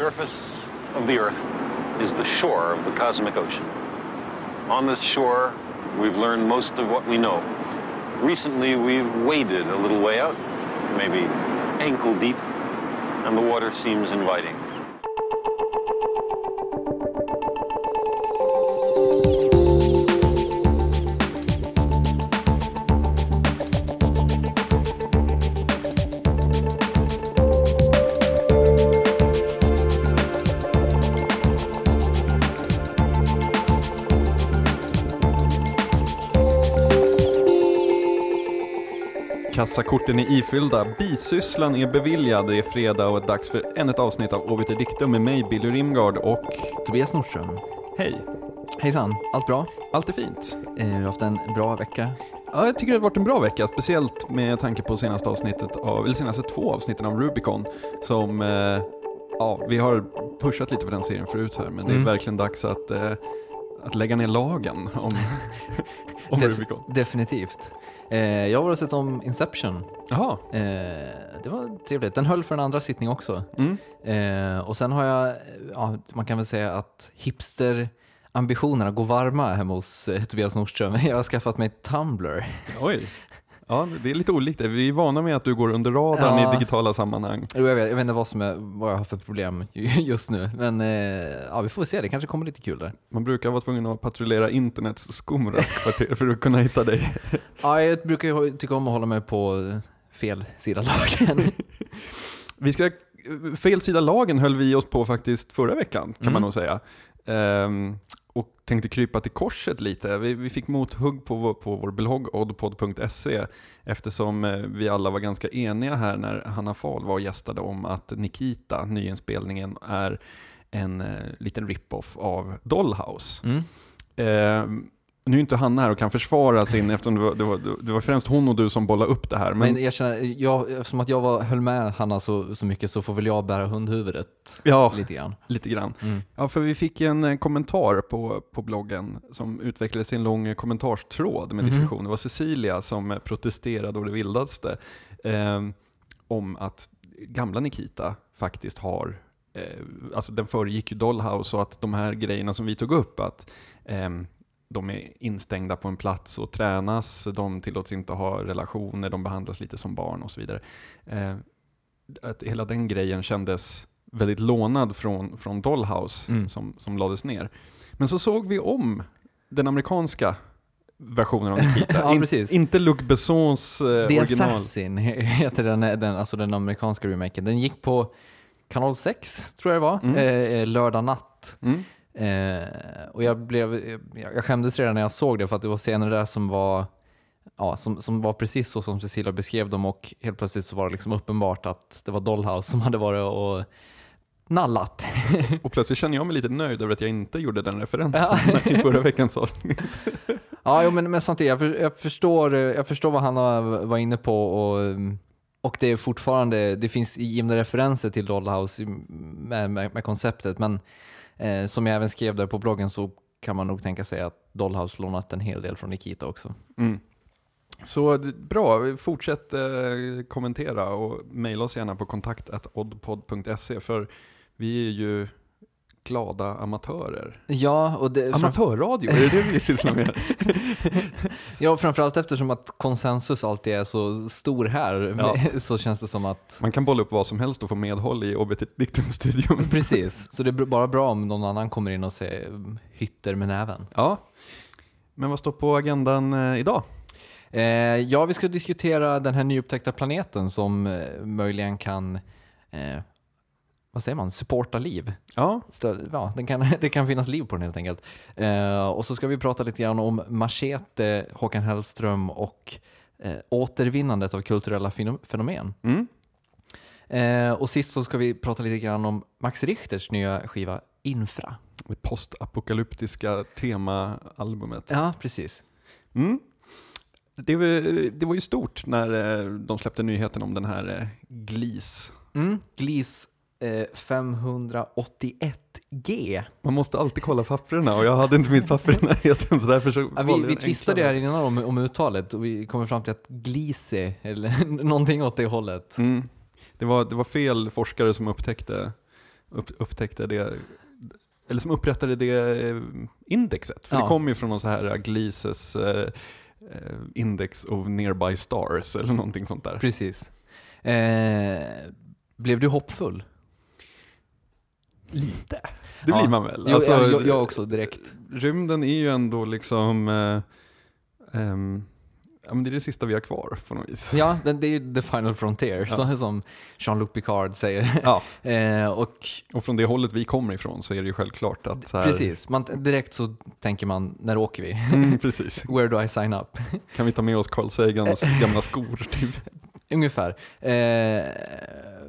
surface of the Earth is the shore of the cosmic ocean. On this shore, we've learned most of what we know. Recently, we've waded a little way out, maybe ankle deep, and the water seems inviting. Kassakorten är ifyllda, bisysslan är beviljad, det är fredag och dags för ännu ett avsnitt av Obiter Dictum med mig, Billy Rimgard och Tobias Nordström. hej, Hejsan, allt bra? allt är fint. Eh, Du har haft en bra vecka? Ja, jag tycker det har varit en bra vecka, speciellt med tanke på senaste avsnittet av, eller senaste två avsnitten av Rubicon som, eh, ja, vi har pushat lite för den serien förut här, men det är Mm. verkligen dags att, eh, att lägga ner lagen om, om Def- Rubicon. Definitivt. Eh, Jag har sett om Inception. Jaha, Eh, Det var trevligt. Den höll för en andra sittning också. mm. Eh, Och sen har jag, ja, man kan väl säga att hipster ambitionerna går varma hemma hos eh, Tobias Nordström. Jag har skaffat mig Tumblr. oj. Ja, det är lite olikt. Vi är vana med att du går under radarn Ja. i digitala sammanhang. Jo, Jag vet, jag vet inte vad, som är, vad jag har för problem just nu, men eh, ja, vi får se. Det kanske kommer lite kul där. Man brukar vara tvungen att patrullera internets skumraskvarter för att kunna hitta dig. Ja, jag brukar ju tycka om att hålla mig på fel sida lagen. Vi ska, fel sida lagen höll vi oss på faktiskt förra veckan, kan Mm. man nog säga. Ehm, och tänkte krypa till korset lite. Vi, vi fick mothugg på, vår- på vår blogg oddpod.se eftersom eh, vi alla var ganska eniga här när Hanna Fahl var och gästade om att Nikita, nyinspelningen, är en eh, liten rip-off av Dollhouse. Mm. Ehm, nu är inte Hanna här och kan försvara sin, eftersom det var, det, var, det var främst hon och du som bollade upp det här. Men, Men jag känner, jag, eftersom att jag var, höll med Hanna så, så mycket så får väl jag bära hundhuvudet ja, lite grann. lite grann. Mm. Ja, för vi fick en eh, kommentar på, på bloggen som utvecklades till en lång eh, kommentarstråd med Mhm. diskussion. Det var Cecilia som eh, protesterade å det vildaste eh, om att gamla Nikita faktiskt har, eh, alltså den föregick ju Dollhouse och att de här grejerna som vi tog upp, att ehm, de är instängda på en plats och tränas, de tillåts inte ha relationer, de behandlas lite som barn och så vidare. Eh, att hela den grejen kändes väldigt lånad från, från Dollhouse Mm. som, som lades ner. Men så såg vi om den amerikanska versionen av Nikita. Ja, precis. Inte Luc Bessons eh, The original. Assassin heter den, den, alltså den amerikanska remaken. Den gick på kanal 6, tror jag det var, Mm. eh, lördag natt. Mm. Eh, och jag, blev, jag jag skämdes redan när jag såg det för att det var scener där som var, ja, som, som var precis så som Cecilia beskrev dem och helt plötsligt så var det liksom uppenbart att det var Dollhouse som hade varit och nallat. Och plötsligt känner jag mig lite nöjd över att jag inte gjorde den referensen Ja. i förra veckans avsnitt. Ja, jo, men, men samtidigt, jag, för, jag, förstår, jag förstår vad han var inne på och, och det är fortfarande, det finns givna referenser till Dollhouse med, med, med konceptet, men eh, som jag även skrev där på bloggen så kan man nog tänka sig att Dollhouse lånat en hel del från Nikita också. Mm. Så bra, fortsätt eh, kommentera och mejla oss gärna på kontakt.oddpod.se för vi är ju glada amatörer. Ja, och det, Amatörradio, är det det vi sysslar med? ja, framförallt eftersom att konsensus alltid är så stor här Ja. så känns det som att Man kan bolla upp vad som helst och få medhåll i OBT Dictum-studion. Precis, så det är bara bra om någon annan kommer in och säger mm, hytter med näven. Ja, men vad står på agendan eh, idag? Eh, ja, vi ska diskutera den här nyupptäckta planeten som eh, möjligen kan, eh, vad säger man, supporta liv. Ja, Stö- ja, den kan, det kan finnas liv på den helt enkelt. Eh, och så ska vi prata lite grann om Machete, Håkan Hellström och eh, återvinnandet av kulturella feno- fenomen. mm. Eh, och sist så ska vi prata lite grann om Max Richters nya skiva Infra. det postapokalyptiska temaalbumet. Ja, precis. Mm. Det, var- det var ju stort när eh, de släppte nyheten om den här eh, GLIS. Mm, eh, 581G. Man måste alltid kolla papperna och jag hade inte mitt papper i närheten så därför så Ja, vi vi tvistade här innan om, om uttalet och vi kom fram till att Gliese, eller någonting åt det hållet. Mm. Det, var, det var fel forskare som upptäckte upp, upptäckte det, eller som upprättade det eh, indexet. För Ja. det kommer ju från någon så här Glises eh, eh, index of nearby stars eller någonting sånt där. Precis. Eh, blev du hoppfull? Lite. Det Ja. blir man väl? Jo, Alltså, jag, jag, jag också direkt. Rymden är ju ändå liksom, eh, ja men det är det sista vi har kvar på något vis. Ja, men det är ju the final frontier, Ja. så, som Jean-Luc Picard säger. Ja, eh, och och från det hållet vi kommer ifrån så är det ju självklart att här, precis, man, direkt så tänker man, när åker vi? Mm, precis. Where do I sign up? Kan vi ta med oss Carl Sagans gamla skor typ? Ungefär. Eh,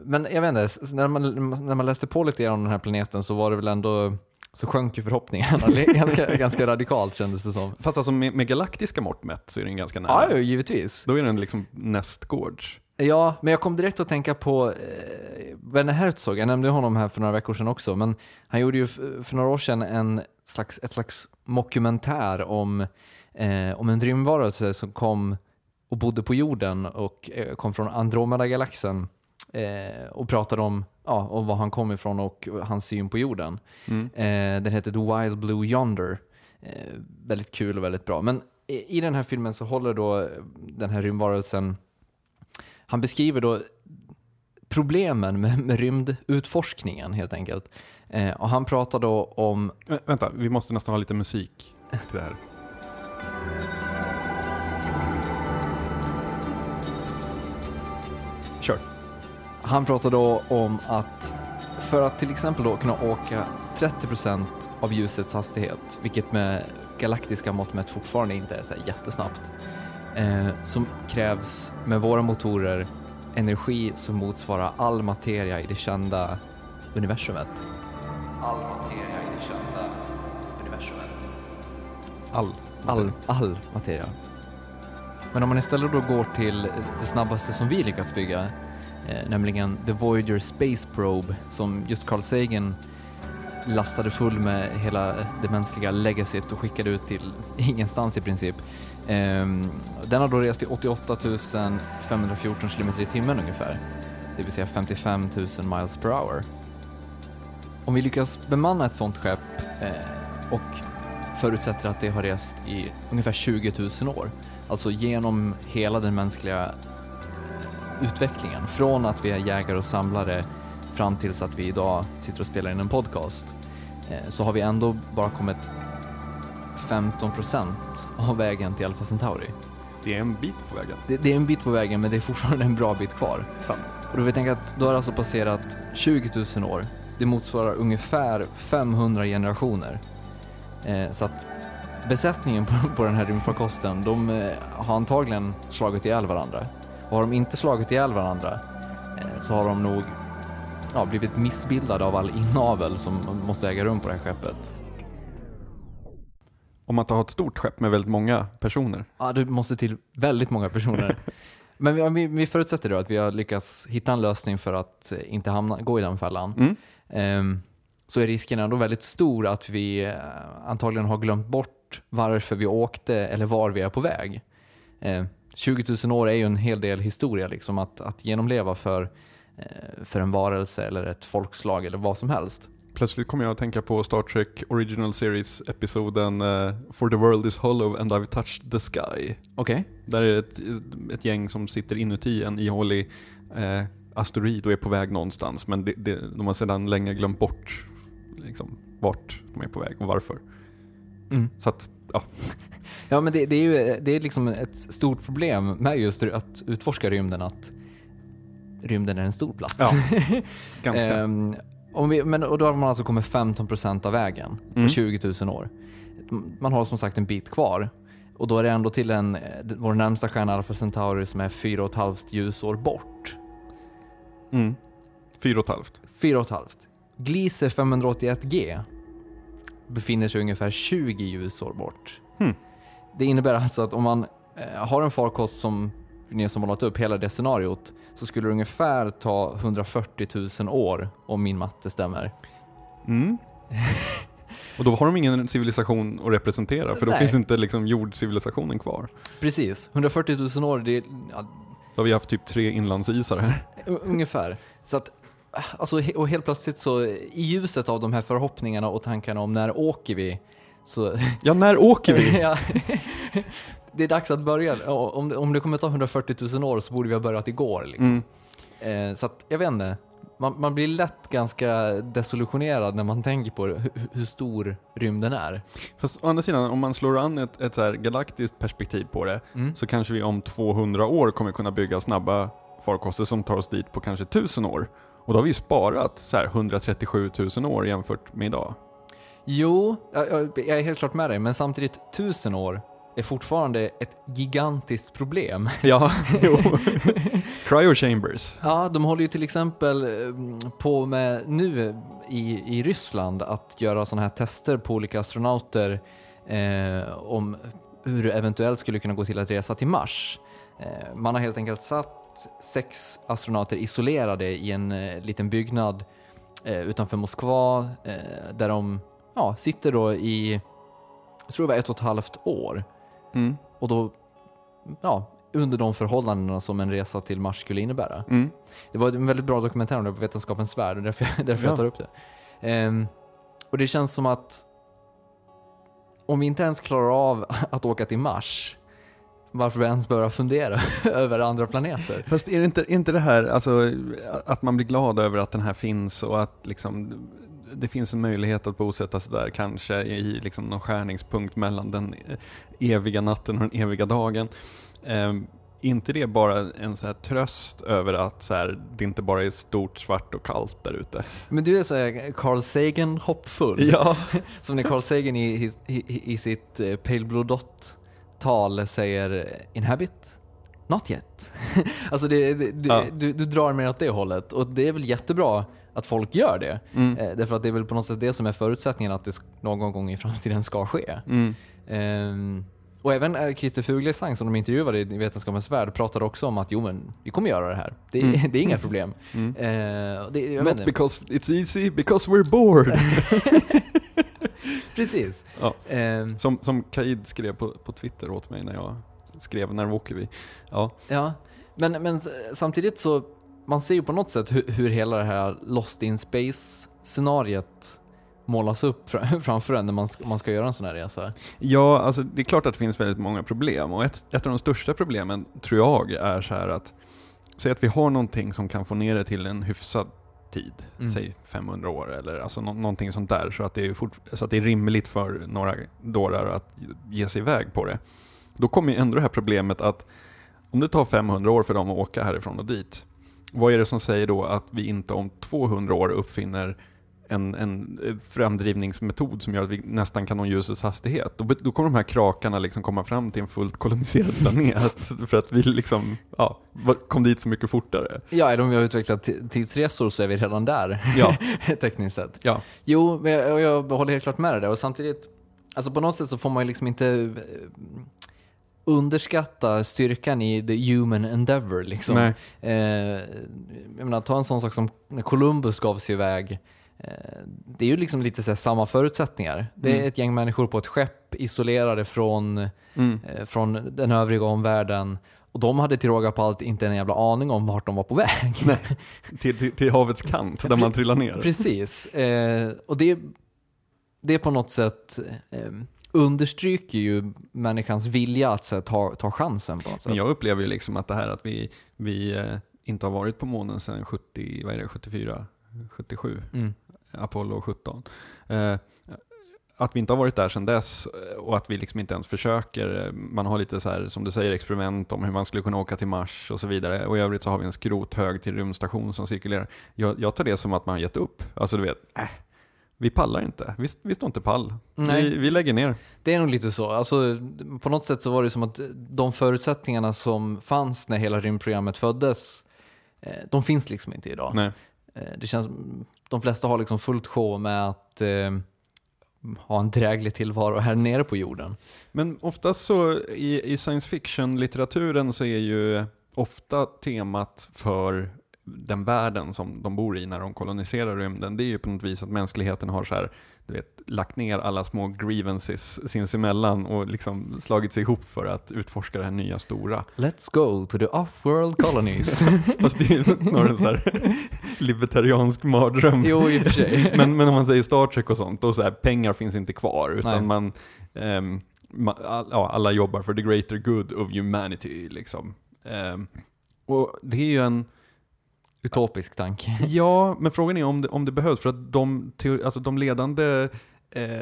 men jag vet inte, när man, när man läste på lite om den här planeten så var det väl ändå, så sjönk ju förhoppningarna ganska, ganska radikalt kändes det som. Fast alltså med, med galaktiska mått mätt så är den ganska nära. Ja, givetvis. Då är den liksom nästgårds. Ja, men jag kom direkt att tänka på eh, Werner Herzog, jag nämnde honom här för några veckor sedan också, men han gjorde ju för några år sedan en slags, ett slags mockumentär om, eh, om en rymdvarelse som kom och bodde på jorden och eh, kom från Andromeda-galaxen eh, och pratade om, ja, om var han kom ifrån och hans syn på jorden. Mm. Eh, den heter The Wild Blue Yonder. Väldigt kul och väldigt bra. Men i, den här filmen så håller då den här rymdvarelsen, han beskriver då problemen med, med rymdutforskningen helt enkelt. Eh, och han pratar då om, Vä- vänta, vi måste nästan ha lite musik till det här. Kör. han pratar då om att för att till exempel då kunna åka 30% av ljusets hastighet, vilket med galaktiska mått mätt fortfarande inte är så jättesnabbt, eh, som krävs med våra motorer energi som motsvarar all materia i det kända universumet. All materia i det kända universumet. All. All, all materia. Men om man istället då går till det snabbaste som vi lyckats bygga, eh, nämligen The Voyager Space Probe som just Carl Sagan lastade full med hela det mänskliga legacyt och skickade ut till ingenstans i princip. Ehm, den har då rest i 88 514 km i timmen ungefär, det vill säga 55 000 miles per hour. Om vi lyckas bemanna ett sånt skepp eh, och förutsätter att det har rest i ungefär 20 000 år, alltså genom hela den mänskliga utvecklingen, från att vi är jägare och samlare fram tills att vi idag sitter och spelar in en podcast, eh, så har vi ändå bara kommit 15 procent av vägen till Alpha Centauri. Det är en bit på vägen. Det, det är en bit på vägen, men det är fortfarande en bra bit kvar. Sant. Och då vill jag tänka att då har alltså passerat 20 000 år. Det motsvarar ungefär 500 generationer. Eh, så att besättningen på, på den här rymdfarkosten, de eh, har antagligen slagit ihjäl varandra. Och har de inte slagit ihjäl varandra eh, så har de nog ja, blivit missbildade av all inavel som måste äga rum på det här skeppet. Om man tar ett stort skepp med väldigt många personer. Ja, det måste till väldigt många personer. Men vi, vi, förutsätter då att vi har lyckats hitta en lösning för att eh, inte hamna, gå i den fällan. Mm. Ehm, så är risken ändå väldigt stor att vi antagligen har glömt bort varför vi åkte eller var vi är på väg. Eh, 20 000 år är ju en hel del historia liksom att, att genomleva för, eh, för en varelse eller ett folkslag eller vad som helst. Plötsligt kommer jag att tänka på Star Trek Original Series-episoden eh, For the world is hollow and I've touched the sky. Okej. Där är det ett, ett gäng som sitter inuti en ihålig eh, asteroid och är på väg någonstans. Men det, det, de har sedan länge glömt bort liksom, vart de är på väg och varför. Mm. Så att, ja, Ja, men det, det är ju det är liksom ett stort problem med just att utforska rymden, att rymden är en stor plats. Ja, ganska. Ehm, om vi, men, och då har man alltså kommit 15% av vägen på Mm. 20 000 år. Man har som sagt en bit kvar. Och då är det ändå till en, vår närmsta stjärna Alpha Centauri som är 4,5 ljusår bort. Mm. Fyra och ett halvt. 4,5. Gliese 581G befinner sig ungefär 20 ljusår bort. Hmm. Det innebär alltså att om man eh, har en farkost som ni som målat upp hela det scenariot så skulle det ungefär ta 140 000 år om min matte stämmer. Mm. Och då har de ingen civilisation att representera för då Nej. finns inte liksom jordcivilisationen kvar. Precis, 140 000 år, det är ja, Då har vi haft typ tre inlandsisar här. ungefär. Så att alltså, och helt plötsligt så i ljuset av de här förhoppningarna och tankarna om när åker vi, så Ja, när åker vi? Ja. det är dags att börja. Ja, Om det, om det kommer ta 140 000 år så borde vi ha börjat igår. Liksom. Mm. Eh, så att, jag vet inte. Man, man blir lätt ganska desillusionerad när man tänker på hur, hur stor rymden är. Fast å andra sidan, om man slår an ett, ett så galaktiskt perspektiv på det, Mm. så kanske vi om 200 år kommer kunna bygga snabba farkoster som tar oss dit på kanske 1000 år. Och då har vi sparat så här 137 000 år jämfört med idag. Jo, jag, är helt klart med dig, men samtidigt tusen år är fortfarande ett gigantiskt problem. Ja, jo. Cryo chambers. Ja, de håller ju till exempel eh, på med nu i, i Ryssland att göra sådana här tester på olika astronauter eh, om hur det eventuellt skulle kunna gå till att resa till Mars. Eh, man har helt enkelt satt sex astronauter isolerade i en eh, liten byggnad eh, utanför Moskva eh, där de ja, sitter då i, jag tror det var ett och ett halvt år. Mm. Och då, ja, under de förhållandena som en resa till Mars skulle innebära. Mm. Det var en väldigt bra dokumentär om det på Vetenskapens Värld, och därför, jag, därför Ja. jag tar upp det. Ehm, och det känns som att om vi inte ens klarar av att åka till Mars, varför vi ens börja fundera över andra planeter? Fast är det inte, inte det här, alltså att man blir glad över att den här finns och att liksom det finns en möjlighet att bosätta sig där kanske i liksom någon skärningspunkt mellan den eviga natten och den eviga dagen. Är inte det bara en så här tröst över att så här, det inte bara är stort, svart och kallt där ute? Men du är såhär Carl Sagan hoppfull. Ja. Som när Carl Sagan i, i, i, sitt eh, Pale Blue Dot-tal säger “Inhabit? Not yet”. alltså det, det, du, Ja. du, du drar mer åt det hållet och det är väl jättebra att folk gör det. Mm. Eh, därför att det är väl på något sätt det som är förutsättningen att det någon gång i framtiden ska ske. Mm. Ehm, och även eh, Christer Fuglesang som de intervjuade i Vetenskapens Värld pratade också om att jo men vi kommer göra det här. Det, Mm. det är inga problem. Mm. Eh, det, Not because it's easy, because we're bored. Precis. Ja. Ehm, Som, som Kaid skrev på, på Twitter åt mig när jag skrev När åker vi? Ja. Ja, men, men samtidigt så, man ser ju på något sätt hur, hur hela det här Lost in Space-scenariet målas upp fr- framför en när man, ska- man ska göra en sån här resa. Ja, alltså det är klart att det finns väldigt många problem och ett, ett av de största problemen tror jag är så här att säg att vi har någonting som kan få ner det till en hyfsad tid, Mm. säg 500 år eller alltså nå- någonting sånt där så att, det är fort, så att det är rimligt för några dårar att ge sig iväg på det. Då kommer ju ändå det här problemet att om det tar 500 år för dem att åka härifrån och dit, vad är det som säger då att vi inte om 200 år uppfinner en, en eh, framdrivningsmetod som gör att vi nästan kan nå ljusets hastighet. Då, då kommer de här krakarna liksom komma fram till en fullt koloniserad planet för att vi liksom, ja, kom dit så mycket fortare. Ja, eller om vi har utvecklat ti- tidsresor så är vi redan där, Ja, tekniskt sett. ja. Jo, men jag, jag håller helt klart med dig där och samtidigt, alltså på något sätt så får man ju liksom inte eh, underskatta styrkan i the human endeavor liksom. Nej. Eh, jag menar, ta en sån sak som när Columbus gav sig iväg. Eh, det är ju liksom lite så samma förutsättningar. Det är Mm. ett gäng människor på ett skepp isolerade från, Mm. eh, från den övriga omvärlden. Och de hade till råga på allt inte en jävla aning om vart de var på väg. Till, till, till havets kant där man trillar ner. Precis. Eh, och det, det på något sätt eh, understryker ju människans vilja att här, ta, ta chansen på något sätt. Men jag upplever ju liksom att det här att vi, vi eh, inte har varit på månen sedan 70, vad är det, 74, 77, Mm. Apollo 17. Eh, att vi inte har varit där sedan dess eh, och att vi liksom inte ens försöker. eh, Man har lite så här, som du säger, experiment om hur man skulle kunna åka till Mars och så vidare. Och i övrigt så har vi en skrothög till rymdstation som cirkulerar. Jag, jag tar det som att man har gett upp. Alltså du vet, äh, vi pallar inte. Vi, vi står inte pall. Nej. Vi, vi lägger ner. Det är nog lite så. Alltså, på något sätt så var det som att de förutsättningarna som fanns när hela rymdprogrammet föddes, de finns liksom inte idag. Nej. Det känns, de flesta har liksom fullt sjå med att eh, ha en dräglig tillvaro här nere på jorden. Men oftast så i, i science fiction-litteraturen så är ju ofta temat för den världen som de bor i när de koloniserar rymden, det är ju på något vis att mänskligheten har så här, du vet, lagt ner alla små grievances sinsemellan och liksom slagit sig ihop för att utforska det här nya stora. Let's go to the off-world colonies. Fast det är snarare en så här libertariansk mardröm. jo, i och för sig. Men, men om man säger Star Trek och sånt, då så här, pengar finns inte kvar, utan Nej. man, ehm, ma- all, ja, alla jobbar för the greater good of humanity. Liksom. Ehm, och det är ju en, Utopisk tanke. ja, men frågan är om det, om det behövs, för att de, alltså de ledande eh,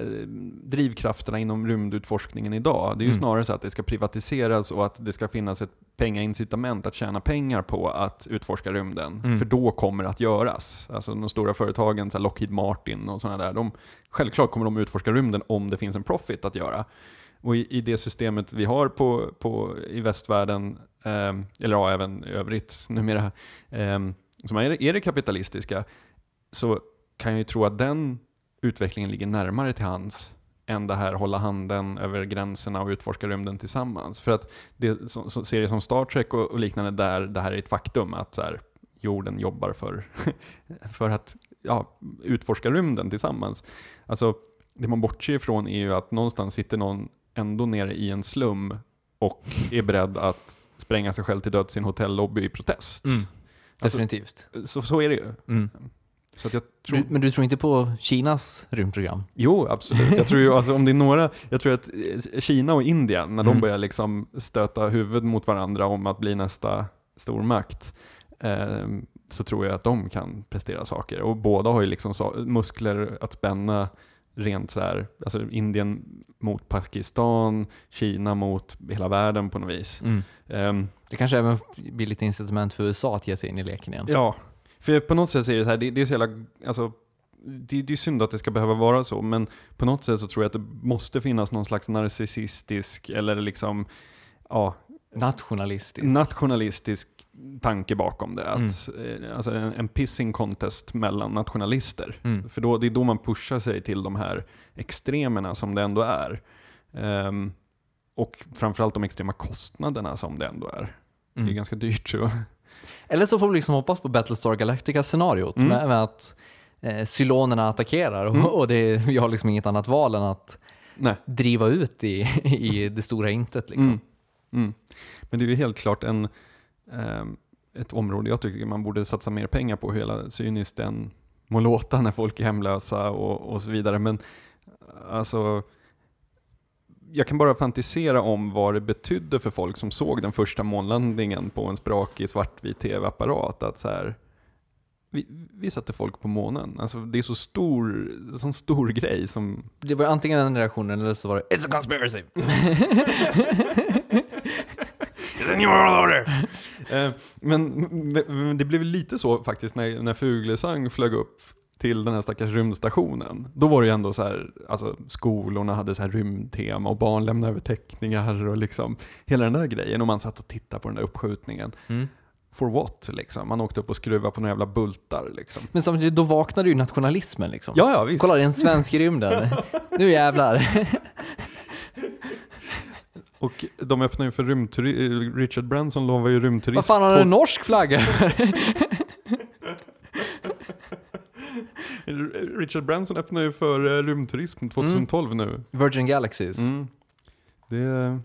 drivkrafterna inom rymdutforskningen idag, det är ju Mm. snarare så att det ska privatiseras och att det ska finnas ett pengaincitament att tjäna pengar på att utforska rymden. Mm. För då kommer det att göras. Alltså de stora företagen, så Lockheed Martin och sådana där, de, självklart kommer de utforska rymden om det finns en profit att göra. Och i, i det systemet vi har på, på, i västvärlden, eh, eller ja, även i övrigt numera, eh, som är, är det kapitalistiska, så kan jag ju tro att den utvecklingen ligger närmare till hands än det här hålla handen över gränserna och utforska rymden tillsammans. För att det, så, så, serier som Star Trek och, och liknande där det här är ett faktum att så här, jorden jobbar för, för att ja, utforska rymden tillsammans. Alltså, det man bortser ifrån är ju att någonstans sitter någon ändå nere i en slum och är beredd att spränga sig själv till döds i en hotellobby i protest. Mm. Definitivt. så, så är det ju. Mm. Så att jag tror... Du, men du tror inte på Kinas rymdprogram? Jo, absolut. Jag tror ju, alltså, om det är några, jag tror att eh, Kina och Indien, när de Mm. börjar liksom stöta huvud mot varandra om att bli nästa stormakt, eh, så tror jag att de kan prestera saker. Och båda har ju liksom muskler att spänna rent sådär, alltså Indien mot Pakistan, Kina mot hela världen på något vis. Ehm, Det kanske även blir lite incitament för USA att ge sig in i leken igen. Ja, för på något sätt så är det så här, det, det är så jävla, alltså, det, det är synd att det ska behöva vara så, men på något sätt så tror jag att det måste finnas någon slags narcissistisk eller liksom, ja, Nationalistisk. nationalistisk tanke bakom det. Att, eh, alltså en, en pissing contest mellan nationalister. Mm. För då, det är då man pushar sig till de här extremerna som det ändå är. Ehm, och framförallt de extrema kostnaderna som det ändå är. Det är Mm. ganska dyrt. Så. Eller så får vi liksom hoppas på Battlestar Galactica-scenariot Mm. med, med att eh, cylonerna attackerar och, Mm. och det, vi har liksom inget annat val än att Nej. driva ut i, i det stora intet. Liksom. Mm. Mm. Men det är ju helt klart en, ett område jag tycker man borde satsa mer pengar på, hur hela cyniskt den må låta när folk är hemlösa och, och så vidare. Men alltså, jag kan bara fantisera om vad det betydde för folk som såg den första månlandningen på en sprakig svartvit tv-apparat. Att så här, vi, vi satte folk på månen. Alltså, det är så stor, sån stor grej som Det var antingen den reaktionen eller så var det It's a conspiracy. New world order! Men, men det blev lite så faktiskt när, när Fuglesang flög upp till den här stackars rymdstationen. Då var det ju ändå så här, alltså skolorna hade så här rymdtema och barn lämnade över teckningar och liksom hela den där grejen och man satt och tittade på den där uppskjutningen. Mm. For what liksom? Man åkte upp och skruvade på några jävla bultar liksom. Men samtidigt, då vaknade ju nationalismen liksom. Ja, ja visst. Kolla, det är en svensk i rymden. nu jävlar. Och de öppnar ju för rymdturism. Richard Branson lovar ju rymdturism. Vad fan har du en norsk flagga? Richard Branson öppnar ju för eh, rymdturism 2012 nu. Virgin Galaxies. Mm. Det,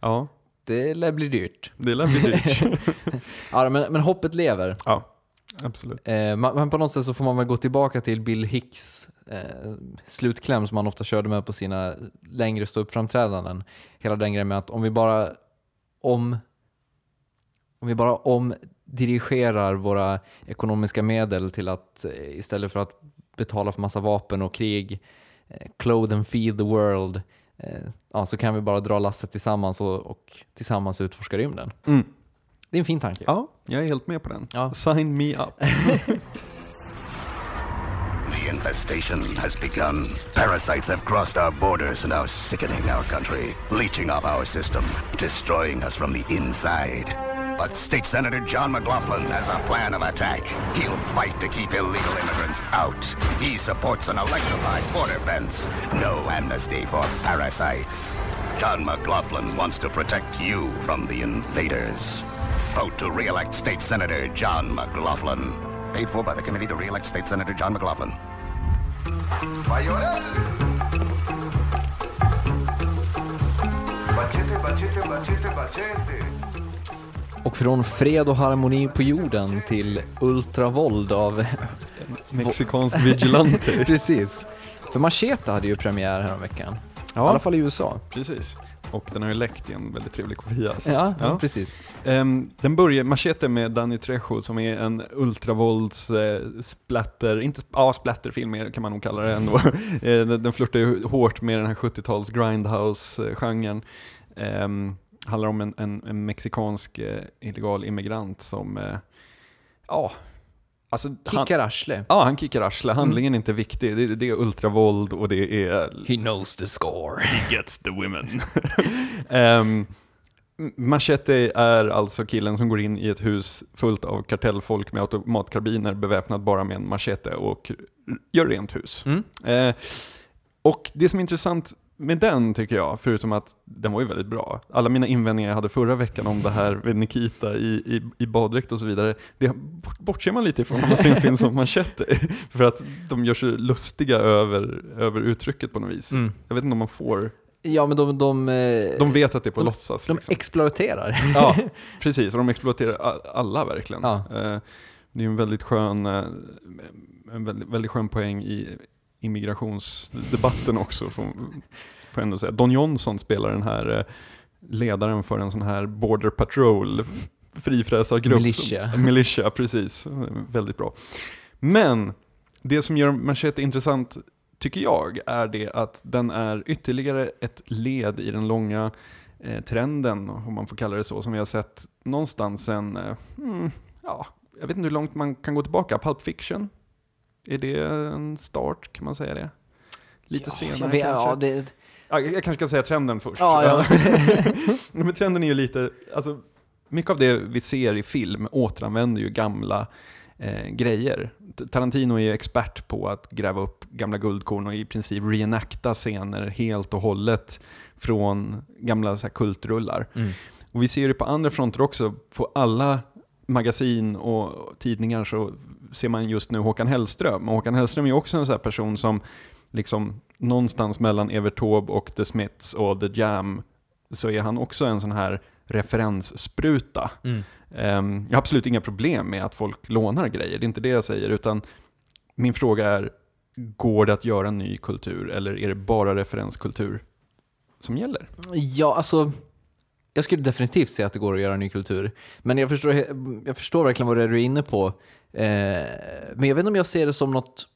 ja, Det lär bli dyrt. det lär bli dyrt. Ja, men, men hoppet lever. ja, absolut. Eh, man- men på något sätt så får man väl gå tillbaka till Bill Hicks eh, slutkläm som han ofta körde med på sina längre ståuppframträdanden. Hela den grejen med att om vi bara om, om vi bara omdirigerar våra ekonomiska medel till att eh, istället för att betala för massa vapen och krig, eh, clothe and feed the world, eh, ja, så kan vi bara dra lasset tillsammans och, och tillsammans utforska rymden. Mm. Det är en fin tanke. Ja, jag är helt med på den. Ja. Sign me up. Infestation has begun. Parasites have crossed our borders and are sickening our country, leeching off our system, destroying us from the inside. But State Senator John McLaughlin has a plan of attack. He'll fight to keep illegal immigrants out. He supports an electrified border fence. No amnesty for parasites. John McLaughlin wants to protect you from the invaders. Vote to re-elect State Senator John McLaughlin. Paid for by the committee to re-elect State Senator John McLaughlin. Mayoral. Bachete, bachete, bachete, bachete. Och från fred och harmoni på jorden till ultravåld av... Mexikansk vigilante. Precis. För Machete hade ju premiär häromveckan. I alla ja, fall i USA. precis. Och den har ju läckt i en väldigt trevlig kopia. Ja, ja. precis. Ehm, den börjar, Machete med Danny Trejo som är en ultravålds eh, splatter, inte, ja splatterfilm kan man nog kalla det ändå. Eh, den, flörtar ju hårt med den här 70-tals grindhouse-genren. Um, handlar om en, en, en mexikansk eh, illegal immigrant som, eh, ja, alltså han, Kickar arsle. ja, han kickar arsle, handlingen är inte viktig. Det, det är ultravåld och det är He knows the score. gets the women. um, Machete är alltså killen som går in i ett hus fullt av kartellfolk med automatkarbiner beväpnad bara med en machete och gör rent hus. Mm. Eh, och det som är intressant med den tycker jag, förutom att den var ju väldigt bra. Alla mina invändningar jag hade förra veckan om det här med Nikita i, i, i baddräkt och så vidare, det bortser man lite ifrån när man ser en film som Machete. För att de gör sig lustiga över, över uttrycket på något vis. Mm. Jag vet inte om man får Ja, men de... De, eh, de vet att det är på de- låtsas. de liksom. exploaterar. Ja, precis. Och de exploaterar alla verkligen. Ja. Eh, Det är en väldigt skön, eh, en väldigt, väldigt skön poäng i immigrationsdebatten också. Får, får ändå säga. Don Johnson spelar den här eh, ledaren för en sån här Border Patrol frifräsargrupp. Militia. Militia, precis. Väldigt bra. Men det som gör Machete intressant tycker jag är det att den är ytterligare ett led i den långa eh, trenden, om man får kalla det så, som vi har sett någonstans sen, eh, hmm, ja, jag vet inte hur långt man kan gå tillbaka. Pulp Fiction, är det en start, kan man säga det? Lite senare Jag vet, kanske? ja, det, Ja, jag kanske ska säga trenden först. Ja, ja. Men trenden är ju lite, alltså, mycket av det vi ser i film återanvänder ju gamla eh, grejer. Tarantino är ju expert på att gräva upp gamla guldkorn och i princip reenacta scener helt och hållet från gamla så här, kultrullar. Mm. Och vi ser det på andra fronter också. På alla magasin och tidningar så ser man just nu Håkan Hellström. Och Håkan Hellström är också en sån här person som liksom någonstans mellan Evert Taube och The Smiths och The Jam så är han också en sån här referensspruta. Mm. Ehm, jag har absolut inga problem med att folk lånar grejer, det är inte det jag säger, utan min fråga är, går det att göra en ny kultur eller är det bara referenskultur som gäller? Ja, alltså. Jag skulle definitivt säga att det går att göra ny kultur. Men jag förstår, jag förstår verkligen vad det är du är inne på. Eh, men jag vet inte om jag ser det som något...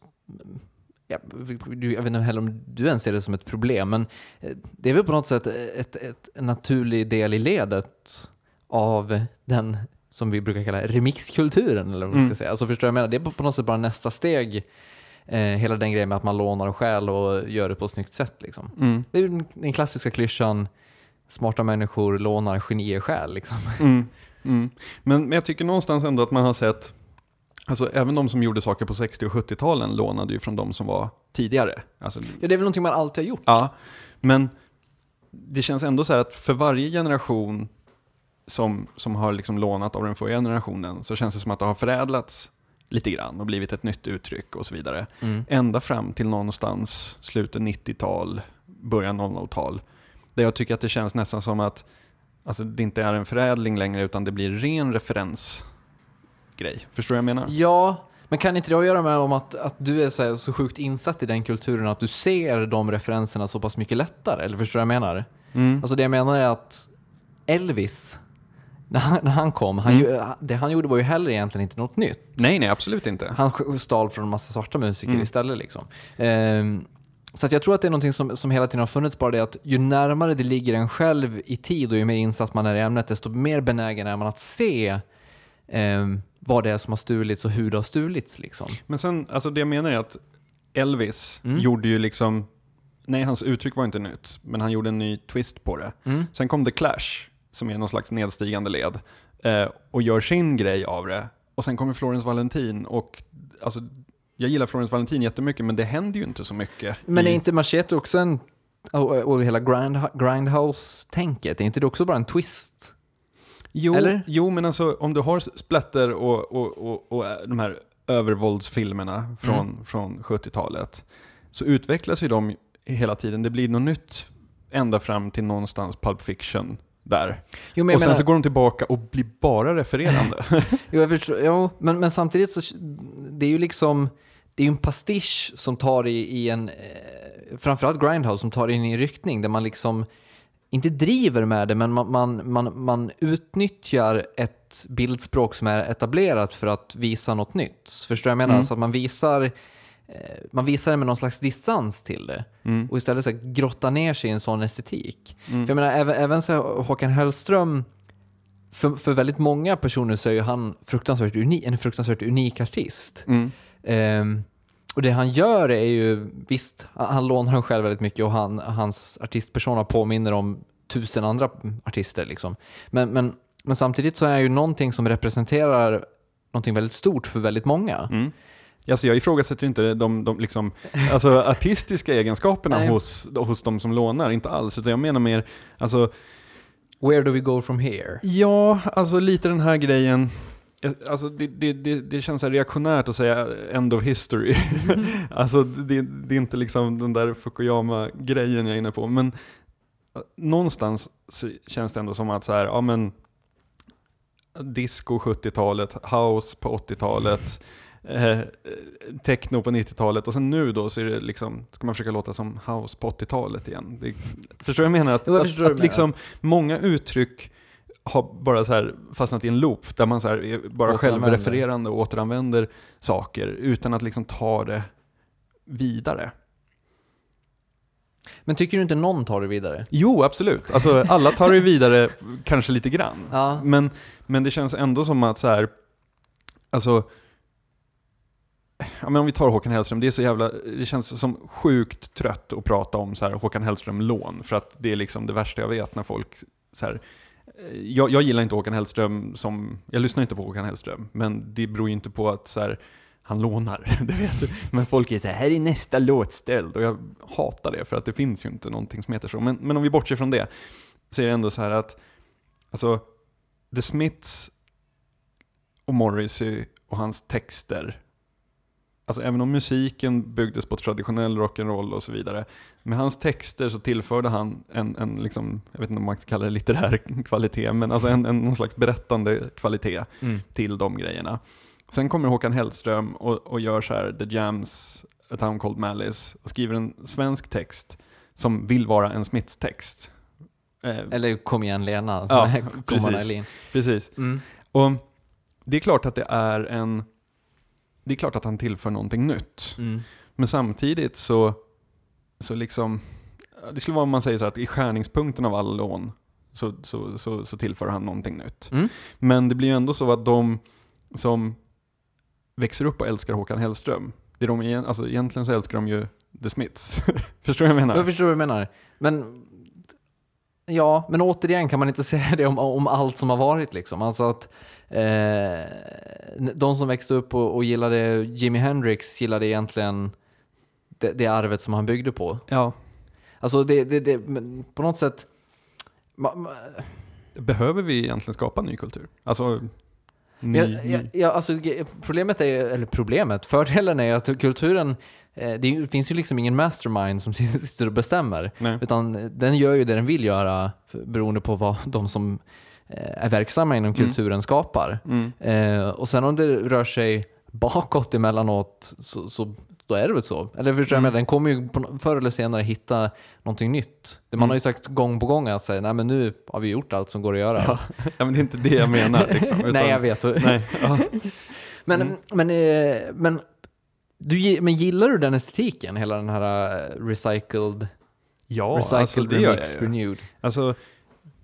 Ja, du- jag vet inte heller om du ens ser det som ett problem, men eh, det är väl på något sätt ett, ett, en naturlig del i ledet av den som vi brukar kalla remixkulturen, eller vad man ska Mm. säga. Alltså förstår jag jag menar? Det är på något sätt bara nästa steg, eh, hela den grejen med att man lånar och stjäl och gör det på ett snyggt sätt. Liksom. Mm. Det är den, den klassiska klyschan, smarta människor lånar, genier stjäl. Liksom. Mm. Mm. Men, men jag tycker någonstans ändå att man har sett, alltså även de som gjorde saker på 60 och 70-talen lånade ju från de som var tidigare. Alltså, Ja, det är väl någonting man alltid har gjort. Ja, men det känns ändå så här att för varje generation som, som har liksom lånat av den förra generationen så känns det som att det har förädlats lite grann och blivit ett nytt uttryck och så vidare. Mm. Ända fram till någonstans slutet 90-tal, början 00-tal. Där jag tycker att det känns nästan som att alltså, det inte är en förädling längre utan det blir ren referensgrej. Förstår du vad jag menar? Ja, men kan inte det ha att göra med om att, att du är så, här, så sjukt insatt i den kulturen att du ser de referenserna så pass mycket lättare? Eller förstår du vad jag menar? Mm. Alltså det jag menar är att Elvis, när han, när han kom, han, Mm. ju, det han gjorde var ju heller egentligen inte något nytt. Nej, nej, absolut inte. Han stal från en massa svarta musiker Mm. istället. Liksom. Ehm, så jag tror att det är någonting som, som hela tiden har funnits, bara det att ju närmare det ligger en själv i tid och ju mer insatt man är i ämnet, desto mer benägen är man att se ehm, vad det är som har stulits och hur det har stulits. Liksom. Men sen, alltså det jag menar är att Elvis Mm. gjorde ju liksom, nej hans uttryck var inte nytt, men han gjorde en ny twist på det. Mm. Sen kom The Clash, som är någon slags nedstigande led, eh, och gör sin grej av det. Och sen kommer Florence Valentin och, alltså, jag gillar Florence Valentin jättemycket, men det händer ju inte så mycket. Men är i- inte Machete också en, och, och hela grind, grindhouse-tänket, är inte det också bara en twist? Jo, Eller? jo, men alltså om du har splatter och, och, och, och de här övervåldsfilmerna från, Mm. från 70-talet, så utvecklas ju de hela tiden. Det blir något nytt ända fram till någonstans Pulp Fiction där. Jo, och sen menar, så går de tillbaka och blir bara refererande. jo, jag förstår, jo, men, men samtidigt så, det är ju liksom, det är ju en pastisch som tar i, i en, eh, framförallt Grindhouse, som tar in i en riktning där man liksom inte driver med det, men man, man, man, man utnyttjar ett bildspråk som är etablerat för att visa något nytt. Förstår du vad jag menar? Mm. Så att man visar, eh, man visar det med någon slags distans till det Mm. och istället så här, grotta ner sig i en sån estetik. Mm. För jag menar, även, även så Håkan Hellström, för, för väldigt många personer så är ju han fruktansvärt uni, en fruktansvärt unik artist. Mm. Och det han gör är ju, visst, han, lånar själv väldigt mycket och han, hans artistpersona påminner om tusen andra artister. Liksom. Men, men, men samtidigt så är han ju någonting som representerar någonting väldigt stort för väldigt många. Mm. Alltså jag ifrågasätter inte de, de liksom, alltså artistiska egenskaperna Nej. hos, hos de som lånar, inte alls. Utan jag menar mer, alltså, Where do we go from here? ja, alltså lite den här grejen, Alltså det, det, det, det känns så reaktionärt att säga end of history. alltså det, det är inte liksom den där Fukuyama-grejen jag är inne på. Men eh, någonstans så känns det ändå som att så här, ja men disco 70-talet, house på 80-talet, eh, techno på 90-talet och sen nu då så är det liksom, ska man försöka låta som house på 80-talet igen. Det, förstår du vad jag menar? Att, jag att, att du liksom många uttryck har bara så här fastnat i en loop där man så bara självrefererande och återanvänder saker utan att liksom ta det vidare. Men tycker du inte någon tar det vidare? Jo, absolut. Alltså, alla tar det vidare kanske lite grann. Ja. Men, men det känns ändå som att så här, alltså, ja, men om vi tar Håkan Hellström, det, är så jävla, det känns som sjukt trött att prata om så här, Håkan Hellström-lån, för att det är liksom det värsta jag vet när folk så här, Eh, jag, jag gillar inte Håkan Hellström som, jag lyssnar inte på Håkan Hellström, men det beror ju inte på att så här, han lånar, det vet du. Men folk är så här, här är nästa låtstöld, och jag hatar det, för att det finns ju inte någonting som heter så. Men, men om vi bortser från det, så är det ändå så här att, alltså, The Smiths och Morrissey och hans texter, alltså även om musiken byggdes på traditionell rock'n'roll och så vidare, med hans texter så tillförde han en, en liksom, jag vet inte om man ska kalla det litterär kvalitet, men alltså en, en någon slags berättande kvalitet Mm. till de grejerna. Sen kommer Håkan Hellström och, och gör så här The Jams, A Town Called Malice, och skriver en svensk text som vill vara en Smiths text. Eh, Eller Kom igen Lena, Ja, precis. Precis. Mm. Och det är klart att det är en... Det är klart att han tillför någonting nytt. Mm. Men samtidigt så, så liksom... Det skulle vara om man säger så här att i skärningspunkten av alla lån så, så, så, så tillför han någonting nytt. Mm. Men det blir ju ändå så att de som växer upp och älskar Håkan Hellström, det är de, alltså egentligen så älskar de ju The Smiths. Förstår du vad jag menar? Jag förstår vad du menar. Men ja, men återigen kan man inte säga det om, om allt som har varit liksom. Alltså att eh, de som växte upp och, och gillade Jimi Hendrix gillade egentligen det, det arvet som han byggde på. Ja. Alltså det, det, det på något sätt ma, ma, Behöver vi egentligen skapa ny kultur? Alltså, ny, Ja, ja, ja, alltså, ge- problemet är, eller problemet, fördelen är att kulturen, eh, det finns ju liksom ingen mastermind som sitter och bestämmer. Nej. Utan den gör ju det den vill göra beroende på vad de som eh, är verksamma inom Mm. kulturen skapar. Mm. Eh, och sen om det rör sig bakåt emellanåt så, så då är det väl så. Eller förstår jag Mm. menar, den kommer ju förr eller senare hitta någonting nytt. Man Mm. har ju sagt gång på gång att säga, nej men nu har vi gjort allt som går att göra. Ja, ja, men det är inte det jag menar. Liksom, utan- nej jag vet. Nej. Ja. Men, Mm. men, eh, men, du, men gillar du den estetiken? Hela den här eh, recycled, Ja, recycled alltså, det gör remix, jag renewed? Alltså,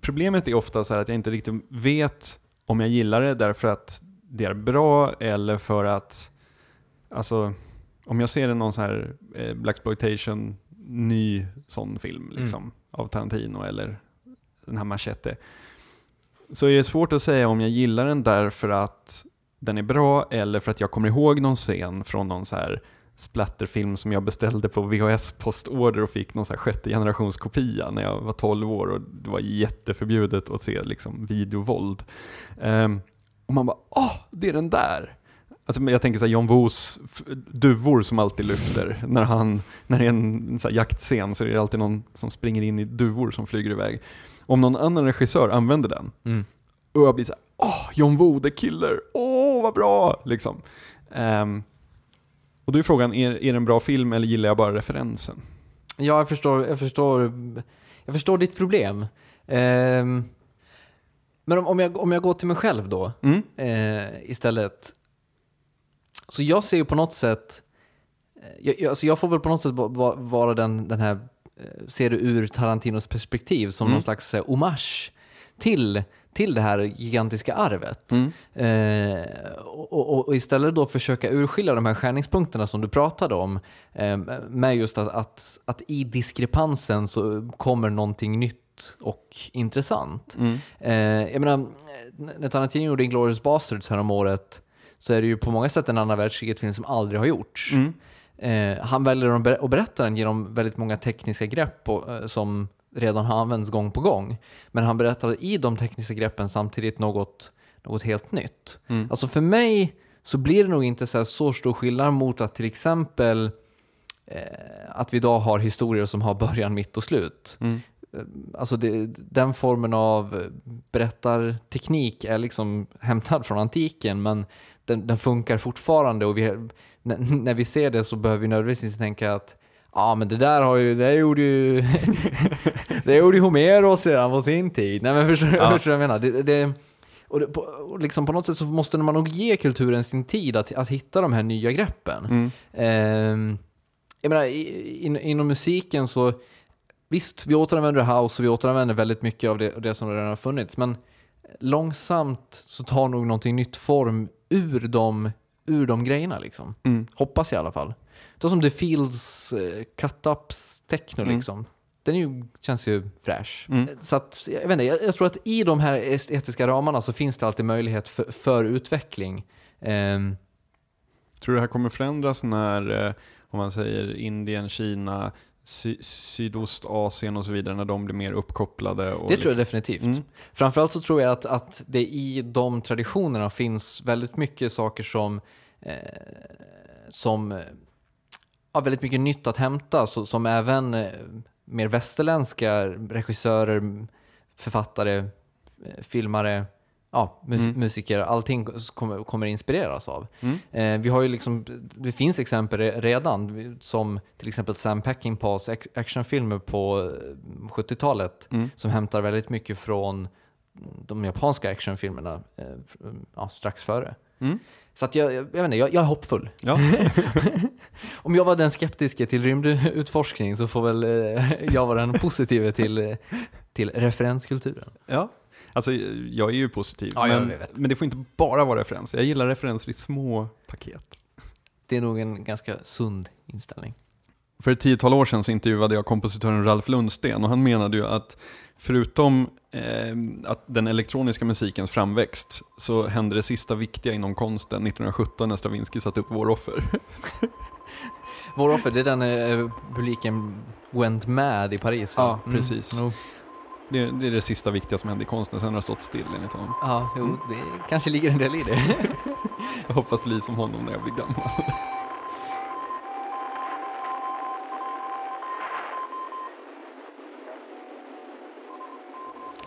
problemet är ofta så här att jag inte riktigt vet om jag gillar det därför att det är bra eller för att, alltså, om jag ser en någon så här eh, Blaxploitation ny sån film liksom, av Tarantino eller den här Machete, så är det svårt att säga om jag gillar den därför att den är bra eller för att jag kommer ihåg någon scen från någon så här splatterfilm som jag beställde på VHS-postorder och fick någon så här sjätte generations kopia när jag var 12 år och det var jätteförbjudet att se liksom videovåld. Um, och man bara åh, det är den där! Alltså, jag tänker så här, John Woos duvor som alltid lyfter. När, han, när det är en, så jaktscen så är det alltid någon som springer in i duvor som flyger iväg. Om någon annan regissör använder den, Mm. och jag blir så här, åh, John Woo, the killer, åh vad bra! Liksom. Ehm, och då är frågan, är, är det en bra film eller gillar jag bara referensen? Ja, jag förstår, jag förstår, jag förstår ditt problem. Ehm, men om, om, jag, om jag går till mig själv då, Mm. eh, istället. Så jag ser ju på något sätt, eh, jag, jag, alltså jag får väl på något sätt va- va- vara den, den här, eh, ser det ur Tarantinos perspektiv, som Mm. någon slags eh, hommage till, till det här gigantiska arvet. Mm. Eh, och, och, och istället då försöka urskilja de här skärningspunkterna som du pratade om, eh, med just att, att, att i diskrepansen så kommer någonting nytt och intressant. Mm. Eh, jag menar, när Tarantino gjorde Inglourious Basterds här om året så är det ju på många sätt en andra världskriget-film som aldrig har gjorts. Mm. Eh, han väljer att ber- att berätta den genom väldigt många tekniska grepp och, eh, som redan har använts gång på gång. Men han berättar i de tekniska greppen samtidigt något, något helt nytt. Mm. Alltså för mig så blir det nog inte så, så stor skillnad mot att till exempel eh, att vi idag har historier som har början, mitt och slut. Mm. Alltså det, den formen av berättarteknik är liksom hämtad från antiken men den, den funkar fortfarande och vi, när, när vi ser det så behöver vi nödvändigtvis tänka att Ja men det där har ju, det gjorde ju, det gjorde ju Homeros redan på sin tid. Nej men förstår du Ja. vad jag menar? Det, det, och, det, på, och liksom på något sätt så måste man nog ge kulturen sin tid att, att hitta de här nya greppen. Mm. Ehm, jag menar, i- in, inom musiken så, visst, vi återanvänder house och vi återanvänder väldigt mycket av det, av det som redan har funnits, men långsamt så tar nog någonting nytt form ur de, ur de grejerna liksom. Mm. Hoppas jag i alla fall. Så som The Fields uh, cut-ups techno Mm. liksom. Den är ju, känns ju fräsch. Mm. Så att, jag, vet inte, jag, jag tror att i de här estetiska ramarna så finns det alltid möjlighet för, för utveckling. Ehm, Tror du det här kommer förändras när, eh, om man säger Indien, Kina, sy Sydostasien och så vidare, när de blir mer uppkopplade? Det tror jag definitivt. Mm. Framförallt så tror jag att, att det i de traditionerna finns väldigt mycket saker som, eh, som eh, har väldigt mycket nytt att hämta, så, som även eh, mer västerländska regissörer, författare, eh, filmare, ja, mus- Mm. musiker, allting kommer, kommer inspireras av. Mm. Eh, vi har ju liksom, det finns exempel re- redan, som till exempel Sam Peckinpahs ac- actionfilmer på eh, 70-talet, Mm. som hämtar väldigt mycket från de japanska actionfilmerna eh, ja, strax före. Mm. Så att jag, jag, jag, vet inte, jag, jag är hoppfull. Ja. Om jag var den skeptiske till rymdutforskning så får väl eh, jag vara den positive till, eh, till referenskulturen. ja. Alltså, jag är ju positiv, Ja, men, men det får inte bara vara referenser. Jag gillar referenser i små paket. Det är nog en ganska sund inställning. För ett tiotal år sedan så intervjuade jag kompositören Ralf Lundsten och han menade ju att förutom eh, att den elektroniska musikens framväxt så hände det sista viktiga inom konsten 1917 när Stravinsky satte upp Vår offer. Vår offer, det är den eh, publiken went mad i Paris. va? Ja, precis. jo. Det, det är det sista viktiga som hände i konsten, sen har det stått still enligt honom. Ja, jo, det kanske ligger en del i det. Jag hoppas bli som honom när jag blir gammal.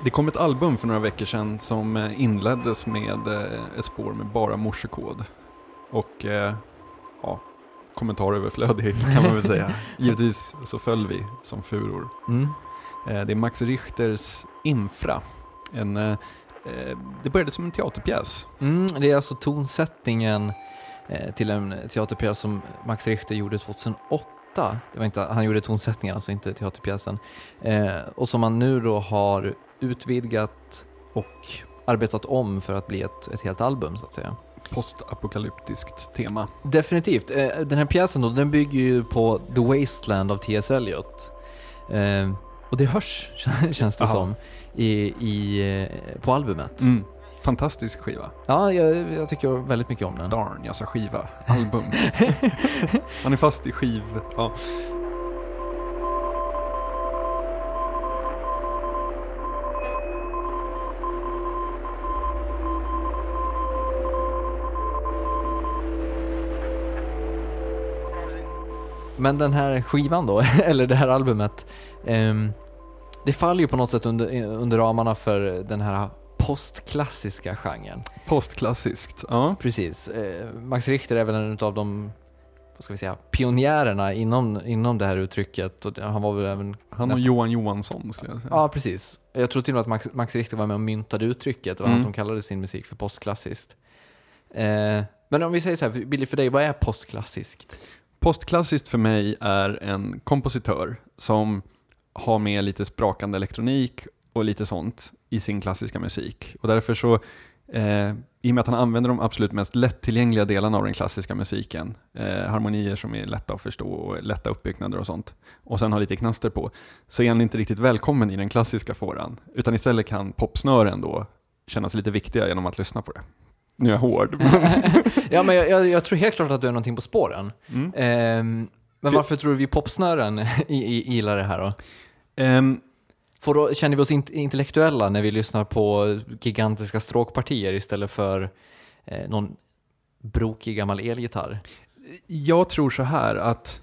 Det kom ett album för några veckor sedan som eh, inleddes med eh, ett spår med bara morsekod. Och eh, ja, kommentar överflödig kan man väl säga. Givetvis så föll vi som furor. Mm. Eh, Det är Max Richters Infra. En, eh, eh, det började som en teaterpjäs. Mm, det är alltså tonsättningen till en teaterpjäs som Max Richter gjorde 2008. Det var inte, han gjorde tonsättningen, alltså inte teaterpjäsen. Eh, och som han nu då har utvidgat och arbetat om för att bli ett, ett helt album så att säga. Postapokalyptiskt tema. Definitivt. Eh, Den här pjäsen då, den bygger ju på The Wasteland av T.S. Eliot. Eh, och det hörs, känns det Aha. som, i, i, eh, på albumet. Mm. Fantastisk skiva. Ja, jag, jag tycker väldigt mycket om den. Darn, jag sa skiva. Album. Han är fast i skiv... Ja. Men den här skivan då, eller det här albumet, ehm, det faller ju på något sätt under, under ramarna för den här postklassiska genren. Postklassiskt. Ja. Precis. Eh, Max Richter är väl en av de vad ska vi säga, pionjärerna inom, inom det här uttrycket. Och han var väl även... Han och nästan- Johan Johansson skulle jag säga. Ja, precis. Jag tror till och med att Max, Max Richter var med och myntade uttrycket. Det var Mm. han som kallade sin musik för postklassiskt. Eh, men om vi säger så här, Billy, för dig, vad är postklassiskt? Postklassiskt för mig är en kompositör som har med lite sprakande elektronik och lite sånt i sin klassiska musik. Och därför så, eh, i och med att han använder de absolut mest lättillgängliga delarna av den klassiska musiken, eh, harmonier som är lätta att förstå och lätta uppbyggnader och sånt, och sen har lite knaster på, så är han inte riktigt välkommen i den klassiska fåran. Utan istället kan popsnören då kännas lite viktiga genom att lyssna på det. Nu är jag hård. ja, men jag, jag, jag tror helt klart att du är någonting på spåren. Mm. Ehm, men För- varför tror du vi popsnören gillar det här då? Ehm, Får då? Känner vi oss int- intellektuella när vi lyssnar på gigantiska stråkpartier istället för eh, någon brokig gammal elgitarr? Jag tror så här att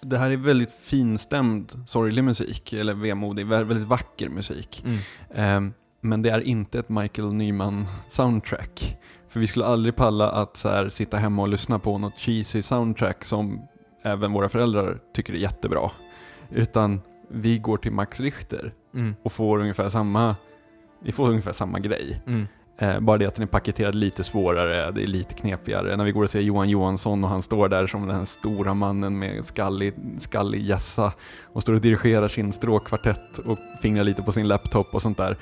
det här är väldigt finstämd, sorglig musik, eller vemodig, vä- väldigt vacker musik. Mm. Ehm, men det är inte ett Michael Nyman-soundtrack. För vi skulle aldrig palla att så här, sitta hemma och lyssna på något cheesy soundtrack som även våra föräldrar tycker är jättebra. Utan vi går till Max Richter Mm. och får ungefär samma, vi får ungefär samma grej. Mm. Eh, bara det att den är paketerad lite svårare, det är lite knepigare. När vi går och ser Johan Johansson och han står där som den här stora mannen med skallig, skallig hjässa och står och dirigerar sin stråkkvartett och fingrar lite på sin laptop och sånt där.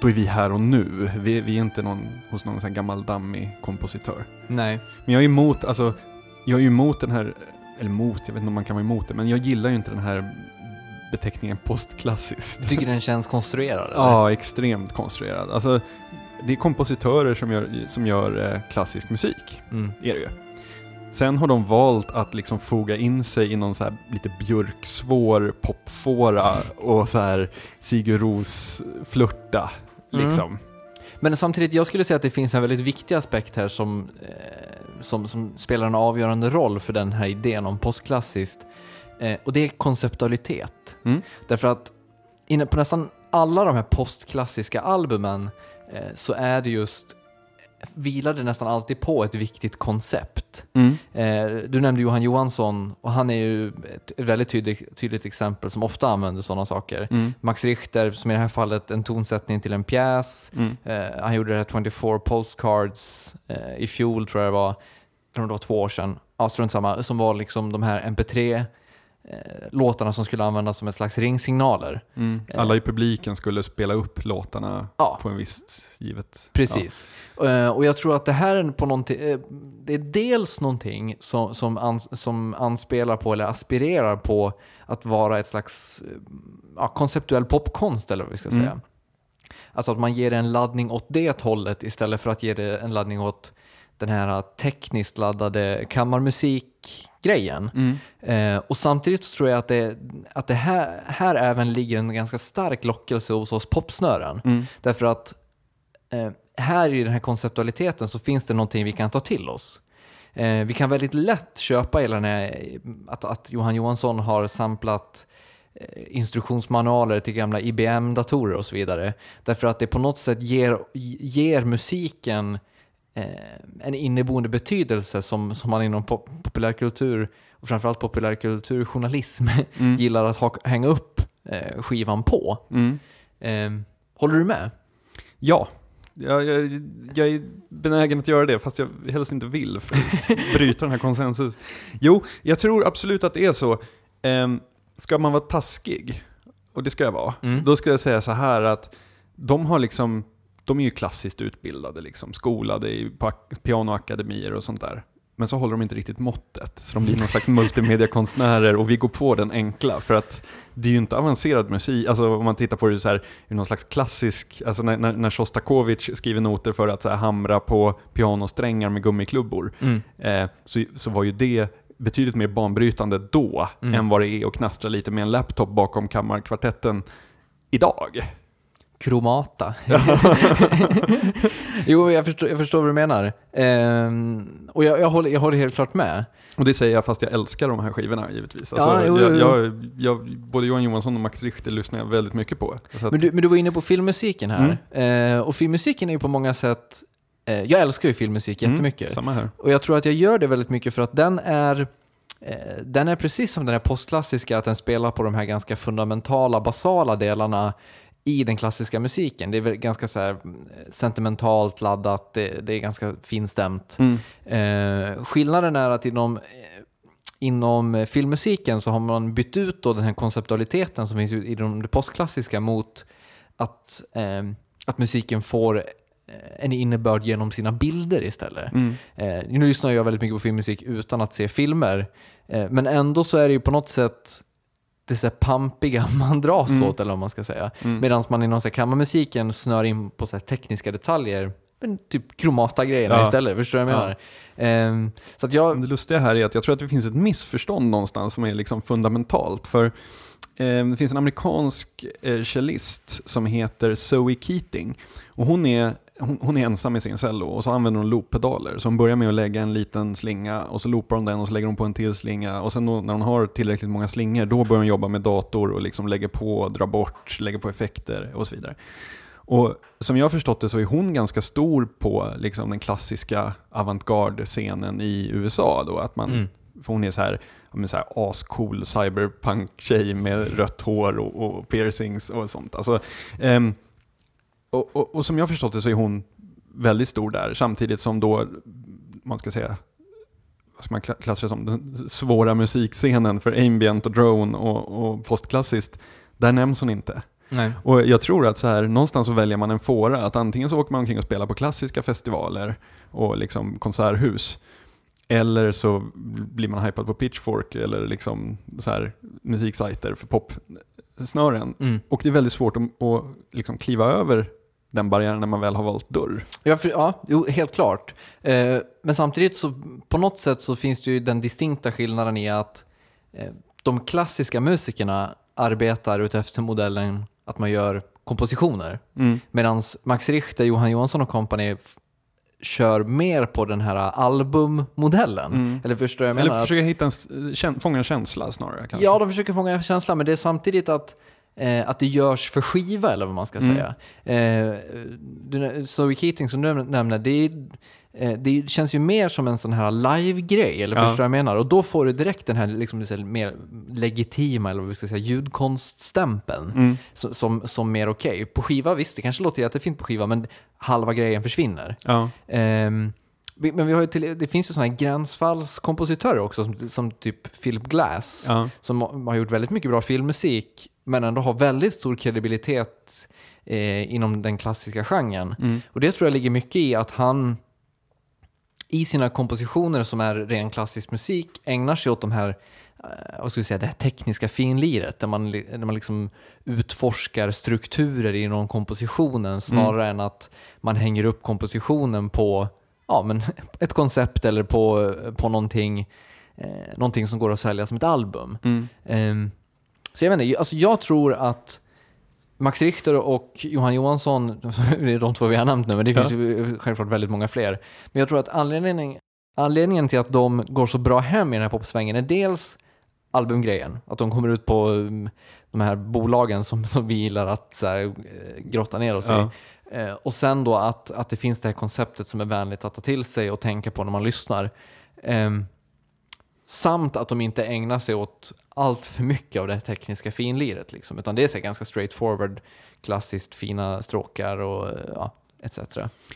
Då är vi här och nu. Vi, vi är inte någon, hos någon sån här gammal dammig kompositör. Nej. Men jag är emot, alltså, jag är emot den här, eller emot, jag vet inte om man kan vara emot det, men jag gillar ju inte den här beteckningen postklassiskt. Tycker den känns konstruerad? eller? Ja, extremt konstruerad. Alltså, det är kompositörer som gör, som gör eh, klassisk musik, Mm. är det ju. Sen har de valt att liksom foga in sig i någon så här lite björksvår popfåra och så här Sigur Ros flörta Mm. liksom. Men samtidigt, jag skulle säga att det finns en väldigt viktig aspekt här som, eh, som, som spelar en avgörande roll för den här idén om postklassiskt. Eh, och det är konceptualitet. Mm. Därför att inne på nästan alla de här postklassiska albumen eh, så är det just vilar det nästan alltid på ett viktigt koncept. Mm. Eh, du nämnde Johan Johansson och han är ju ett väldigt tydligt, tydligt exempel som ofta använder sådana saker. Mm. Max Richter, som i det här fallet en tonsättning till en pjäs. Mm. Eh, han gjorde det här 24 postcards eh, i fjol tror jag det var, eller om det var två år sedan. Ja, strunt samma, som var liksom de här MP3 eh, låtarna som skulle användas som ett slags ringsignaler. Mm. Alla i publiken skulle spela upp låtarna Ja. på en viss givet... Precis. Eh, och jag tror att det här är på någonting, eh, det är dels någonting som, som, ans, som anspelar på eller aspirerar på att vara ett slags eh, ja, konceptuell popkonst eller vad vi ska Mm. säga. Alltså att man ger en laddning åt det hållet istället för att ge det en laddning åt den här tekniskt laddade kammarmusikgrejen. Mm. Eh, och samtidigt så tror jag att det, att det här, här även ligger en ganska stark lockelse hos oss popsnören. Mm. Därför att eh, här i den här konceptualiteten så finns det någonting vi kan ta till oss. Eh, vi kan väldigt lätt köpa hela den här, att, att Johan Johansson har samplat eh, instruktionsmanualer till gamla IBM-datorer och så vidare. Därför att det på något sätt ger, ger musiken en inneboende betydelse som, som man inom pop, populärkultur och framförallt populärkulturjournalism Mm. gillar att ha, hänga upp eh, skivan på. Mm. Eh, håller du med? Ja, jag, jag, jag är benägen att göra det fast jag helst inte vill för att bryta den här konsensus. Jo, jag tror absolut att det är så. Ehm, ska man vara taskig, och det ska jag vara, Mm. då ska jag säga så här att de har liksom, de är ju klassiskt utbildade, liksom, skolade i, pianoakademier och sånt där. men så håller de inte riktigt måttet. Så de blir någon slags multimediakonstnärer och vi går på den enkla. För att det är ju inte avancerad musik. Alltså om man tittar på det så här, i någon slags klassisk, alltså när, när, när skriver noter för att så här, hamra på pianosträngar med gummiklubbor, Mm. eh, så, så var ju det betydligt mer banbrytande då Mm. än vad det är att knastra lite med en laptop bakom kammarkvartetten idag. Kromata. jo, jag förstår, jag förstår vad du menar. Ehm, och jag, jag, håller, jag håller helt klart med. Och det säger jag fast jag älskar de här skivorna givetvis. Ja, Alltså, jo, jo, jo. jag, jag, både Johan Johansson och Max Richter lyssnar jag väldigt mycket på. Men du, men du var inne på filmmusiken här. Mm. Eh, och filmmusiken är ju på många sätt... Eh, jag älskar ju filmmusik mm, jättemycket. Samma här. Och jag tror att jag gör det väldigt mycket för att den är... Eh, den är precis som den här postklassiska, att den spelar på de här ganska fundamentala, basala delarna i den klassiska musiken. Det är väl ganska så mm, sentimentalt laddat, det, det är ganska finstämt. Mm. Eh, skillnaden är att inom, eh, inom eh, filmmusiken så har man bytt ut då den här konceptualiteten som finns i de det postklassiska mot att, eh, att musiken får eh, en innebörd genom sina bilder istället. Mm. Eh, nu lyssnar jag väldigt mycket på filmmusik utan att se filmer, eh, men ändå så är det ju på något sätt det så här pampiga man dras Mm. åt, eller vad man ska säga. Mm. Medan man inom så här kammarmusiken snör in på så tekniska detaljer, men typ kromata-grejerna Ja. istället. Förstår du vad jag Ja. menar? Ehm, så att jag... Det lustiga här är att jag tror att det finns ett missförstånd någonstans som är liksom fundamentalt. För eh, det finns en amerikansk eh, cellist som heter Zoe Keating. Och hon är, hon, hon är ensam i sin cello och så använder hon looppedaler. Så hon börjar med att lägga en liten slinga och så loopar hon den och så lägger hon på en till slinga. Och sen då, när hon har tillräckligt många slingor då börjar hon jobba med dator och liksom lägger på, drar bort, lägger på effekter och så vidare. Och som jag har förstått det så är hon ganska stor på liksom den klassiska avantgarde-scenen i USA. Då, att man, Mm. För hon är så här, men så här ascool cyberpunk-tjej med rött hår och, och piercings och sånt. Alltså, ehm, och, och, och som jag förstått det så är hon väldigt stor där, samtidigt som då, man ska säga, vad ska man kla- klassa det som, den svåra musikscenen för ambient och drone och, och postklassiskt, där nämns hon inte. Nej. Och jag tror att så här, någonstans så väljer man en fåra, att antingen så åker man omkring och spelar på klassiska festivaler och liksom konserthus, eller så blir man hypad på Pitchfork eller liksom så här musiksajter för popsnören. Mm. Och det är väldigt svårt att, att liksom kliva över den barriären när man väl har valt dörr. Ja, för, ja jo, helt klart. Eh, men samtidigt så på något sätt så finns det ju den distinkta skillnaden i att eh, de klassiska musikerna arbetar utefter modellen att man gör kompositioner. Mm. Medan Max Richter, Johan Johansson och company kör mer på den här albummodellen. Mm. Eller förstår jag Eller menar? försöka hitta en, kän- fånga en känsla snarare. Kanske. Ja, de försöker fånga känslan, men det är samtidigt att, eh, att det görs för skiva, eller vad man ska Mm. säga. Eh, du- Zoe Keating som du nämner, det, är, eh, det känns ju mer som en sån här live-grej, eller Ja. förstår du vad jag menar? Och då får du direkt den här liksom, mer legitima, eller vad vi ska säga, ljudkonststämpeln. Mm. Som, som, som mer okej. På skiva, visst, det kanske låter jättefint på skiva, men halva grejen försvinner. Ja. Vi- men vi har ju till, det finns ju sådana gränsfallskompositörer också, som, som typ Philip Glass, Ja. som har gjort väldigt mycket bra filmmusik, men ändå har väldigt stor kredibilitet eh, inom den klassiska genren. Mm. Och det tror jag ligger mycket i att han i sina kompositioner som är ren klassisk musik ägnar sig åt de här eh, vad ska vi säga, det här tekniska finliret där man, där man liksom utforskar strukturer inom kompositionen snarare än att man hänger upp kompositionen på ja, men ett koncept eller på, på någonting, eh, någonting som går att sälja som ett album. Mm. Ehm, så jag vet inte, alltså jag tror att Max Richter och Johan Johansson, det är de två vi har nämnt nu, men det Ja. finns ju självklart väldigt många fler. Men jag tror att anledningen, anledningen till att de går så bra hem i den här popsvängen är dels albumgrejen, att de kommer ut på um, de här bolagen som, som vi gillar att så här, eh, grotta ner oss Ja. i. Eh, och sen då att, att det finns det här konceptet som är vänligt att ta till sig och tänka på när man lyssnar. Ehm, samt att de inte ägnar sig åt allt för mycket av det tekniska finliret. Liksom, utan det är så ganska straightforward, klassiskt fina stråkar och ja, etc.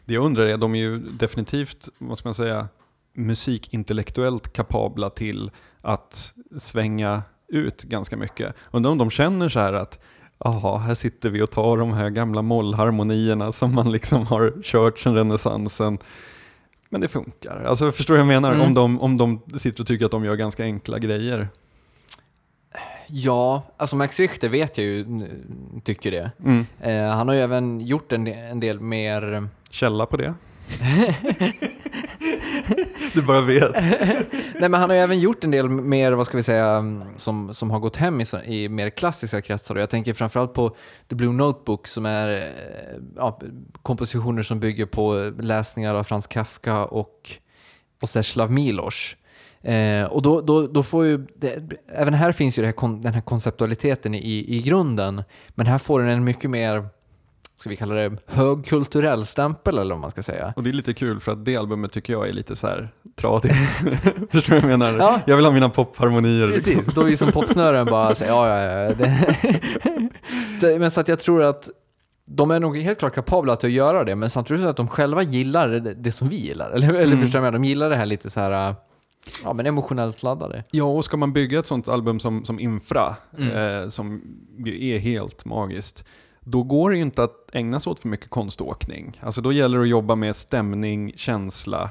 Det jag undrar är, de är ju definitivt, vad ska man säga, musikintellektuellt kapabla till att svänga ut ganska mycket. Undrar om de känner så här att Jaha, här sitter vi och tar de här gamla mollharmonierna som man liksom har kört sedan renässansen. Men det funkar. Alltså förstår du vad jag menar? Mm. Om, de, om de sitter och tycker att de gör ganska enkla grejer. Ja, alltså Max Richter vet jag ju tycker det. Mm. Eh, han har ju även gjort en, en del mer... Källa på det? du bara vet. Nej men han har ju även gjort en del mer, vad ska vi säga, mm, som, som har gått hem i, i mer klassiska kretsar. Jag tänker framförallt på The Blue Notebook som är eh, ja, kompositioner som bygger på läsningar av Franz Kafka och, och Zdeslav Milos. Eh, och då, då, då får ju, det, även här finns ju här, den här konceptualiteten i, i grunden, men här får den en mycket mer, ska vi kalla det, högkulturell stämpel eller vad man ska säga. Och det är lite kul för att det albumet tycker jag är lite så här tradigt. Förstår du vad jag menar? Ja. Jag vill ha mina popharmonier. Precis, Liksom. då vi som popsnören bara säger ja, ja, ja. Så, men så att jag tror att de är nog helt klart kapabla att göra det, men samtidigt att de själva gillar det, det som vi gillar. Eller, eller Mm. förstår du? De gillar det här lite så här, ja men emotionellt laddade. Ja, och ska man bygga ett sånt album som, som Infra, Mm. eh, som ju är helt magiskt, då går det ju inte att ägna sig åt för mycket konståkning. Alltså då gäller det att jobba med stämning, känsla.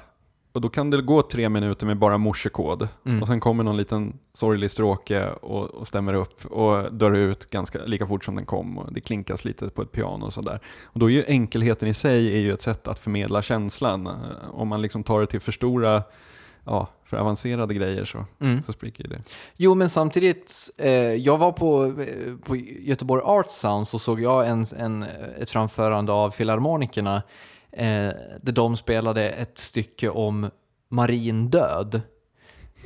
Och då kan det gå tre minuter med bara morsekod. Mm. Och sen kommer någon liten sorglig stråke och, och stämmer upp och dör ut ganska lika fort som den kom. Och det klinkas lite på ett piano och sådär. Och då är ju enkelheten i sig är ju ett sätt att förmedla känslan. Eh, Om man liksom tar det till för stora, ja, för avancerade grejer så, Mm. så spricker ju det. Jo, men samtidigt, eh, jag var på, eh, på Göteborg Art Sound och såg jag en, en, ett framförande av Filharmonikerna eh, där de spelade ett stycke om marin död.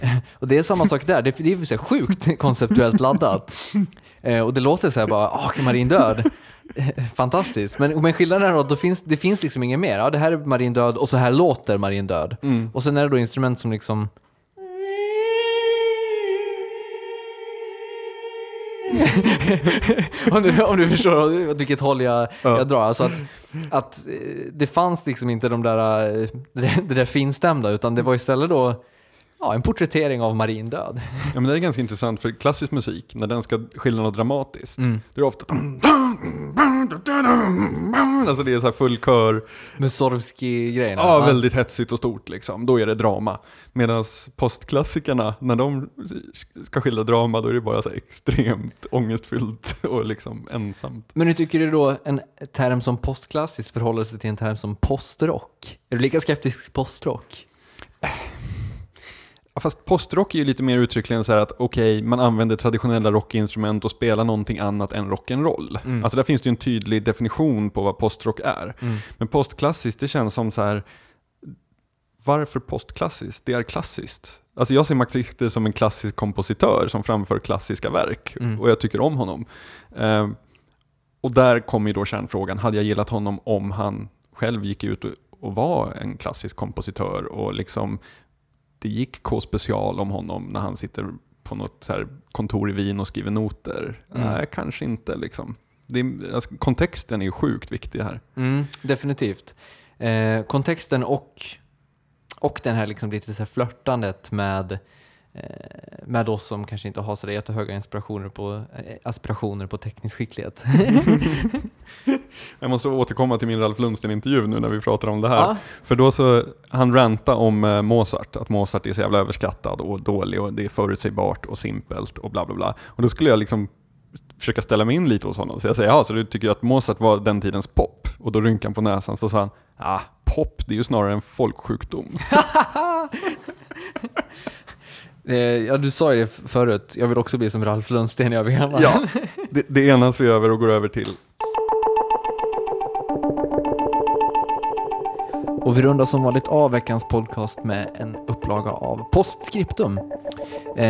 och det är samma sak där, det, det är så här sjukt konceptuellt laddat. Eh, och det låter så här bara, åh, marin död. Fantastiskt, men, men skillnaden är då att det finns, det finns liksom inget mer. Ja, det här är marin död och så här låter marin död. Och sen är det då instrument som liksom om, du, om du förstår åt vilket håll jag, jag drar. Alltså att, att eh, det fanns liksom inte de eh, där- det där finstämda, utan det var istället då ja, en porträttering av marin död. Ja, men det är ganska intressant för klassisk musik, när den ska skildra något dramatiskt, Mm. det är ofta Alltså det är så här full kör, Mussorgsky-grejerna. ja, väldigt hetsigt och stort liksom. Då är det drama. Medan postklassikerna, när de ska skildra drama, då är det bara så extremt ångestfyllt och liksom ensamt. Men hur tycker du då en term som postklassisk förhåller sig till en term som postrock? Är du lika skeptisk till postrock? Ja, fast postrock är ju lite mer uttryckligen så här att okej, man använder traditionella rockinstrument och spelar någonting annat än rock'n'roll. Mm. Alltså där finns det ju en tydlig definition på vad postrock är. Mm. Men postklassiskt, det känns som så här, varför postklassiskt? Det är klassiskt. Alltså jag ser Max Richter som en klassisk kompositör som framför klassiska verk Mm. och jag tycker om honom. Eh, och där kommer ju då kärnfrågan, hade jag gillat honom om han själv gick ut och, och var en klassisk kompositör och liksom det gick K-special om honom när han sitter på något kontor i Wien och skriver noter? Mm. Nej, kanske inte liksom. Det är, alltså, kontexten är ju sjukt viktig här. Mm, definitivt. Eh, kontexten och, och den här liksom lite så här flörtandet med, med oss som kanske inte har så jättehöga inspirationer på, eh, aspirationer på teknisk skicklighet. Jag måste återkomma till min Ralf Lundsten-intervju nu när vi pratar om det här. Ja. För då så, han ranta om eh, Mozart, att Mozart är så jävla överskattad och dålig och det är förutsägbart och simpelt och bla bla bla. Och då skulle jag liksom försöka ställa mig in lite hos honom. Så jag säger, ja så du tycker att Mozart var den tidens pop? Och då rynkade han på näsan så sa han, ah, pop det är ju snarare en folksjukdom. Eh, ja, du sa ju det förut, jag vill också bli som Ralf Lundsten jag blir gammal. ja, det, det enas vi över och går över till Och vi rundar som vanligt av veckans podcast med en upplaga av Postscriptum. Eh,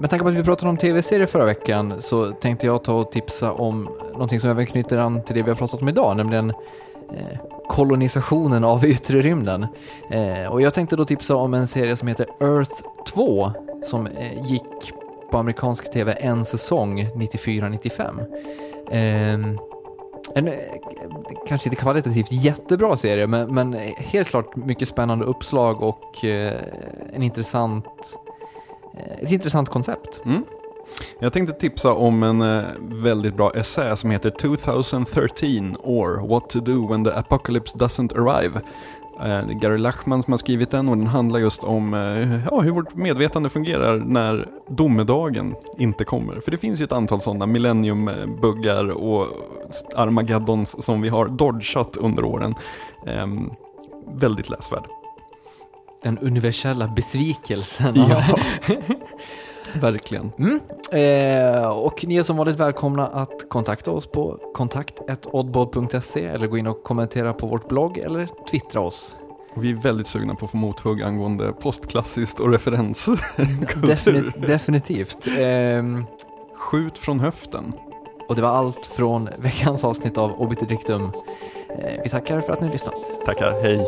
med tanke på att vi pratade om tv-serier förra veckan så tänkte jag ta och tipsa om någonting som även knyter an till det vi har pratat om idag, nämligen eh, kolonisationen av yttre rymden. Eh, och jag tänkte då tipsa om en serie som heter Earth 2 som eh, gick på amerikansk tv en säsong 94-95. Ehm, eh, en kanske inte kvalitativt jättebra serie, men, men helt klart mycket spännande uppslag och eh, en intressant, eh, ett intressant koncept. Mm. Jag tänkte tipsa om en eh, väldigt bra essä som heter 2013 or What to do when the apocalypse doesn't arrive. Eh, det är Gary Lachman som har skrivit den och den handlar just om eh, ja, hur vårt medvetande fungerar när domedagen inte kommer. För det finns ju ett antal sådana millenniumbuggar och Armageddons som vi har dodgat under åren. Ehm, väldigt läsvärd. Den universella besvikelsen. Ja, verkligen. Mm. Eh, och ni är som vanligt välkomna att kontakta oss på kontakt.oddball.se eller gå in och kommentera på vårt blogg eller twittra oss. Och vi är väldigt sugna på att få mothugg angående postklassiskt och referens. Defini- definitivt. Ehm, Skjut från höften. och det var allt från veckans avsnitt av Obiterdictum. Eh, vi tackar för att ni har lyssnat. Tackar, hej.